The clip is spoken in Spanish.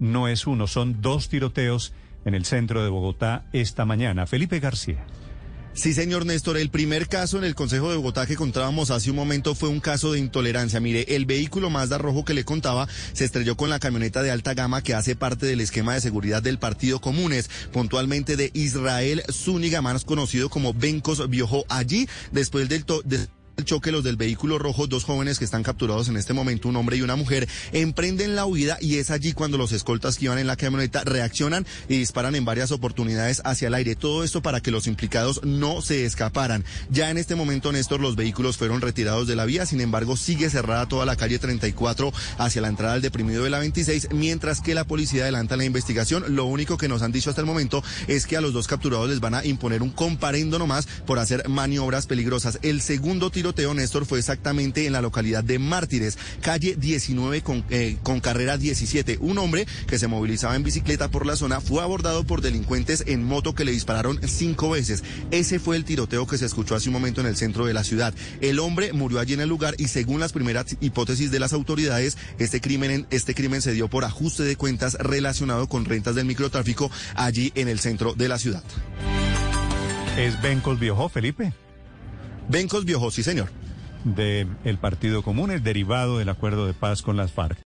no es uno, son dos tiroteos en el centro de Bogotá esta mañana. Felipe García. Sí, señor Néstor, el primer caso en el Consejo de Bogotá que contábamos hace un momento fue un caso de intolerancia. Mire, el vehículo Mazda rojo que le contaba se estrelló con la camioneta de alta gama que hace parte del esquema de seguridad del Partido Comunes, puntualmente de Israel Zúñiga, más conocido como Bencos Viojó. Allí, después del... De el choque, los del vehículo rojo, dos jóvenes que están capturados en este momento, un hombre y una mujer, emprenden la huida y es allí cuando los escoltas que iban en la camioneta reaccionan y disparan en varias oportunidades hacia el aire. Todo esto para que los implicados no se escaparan. Ya en este momento, Néstor, los vehículos fueron retirados de la vía, sin embargo, sigue cerrada toda la calle 34 hacia la entrada al deprimido de la 26, mientras que la policía adelanta la investigación. Lo único que nos han dicho hasta el momento es que a los dos capturados les van a imponer un comparendo nomás por hacer maniobras peligrosas. El segundo tiro tiroteo, Néstor, fue exactamente en la localidad de Mártires, calle 19 con, eh, con carrera 17. Un hombre que se movilizaba en bicicleta por la zona fue abordado por delincuentes en moto que le dispararon cinco veces. Ese fue el tiroteo que se escuchó hace un momento en el centro de la ciudad. El hombre murió allí en el lugar y según las primeras hipótesis de las autoridades, este crimen, este crimen se dio por ajuste de cuentas relacionado con rentas del microtráfico allí en el centro de la ciudad. ¿Es Bencos Viejo, Felipe? Bencos Viejo, sí señor. Del Partido Común, es derivado del acuerdo de paz con las FARC.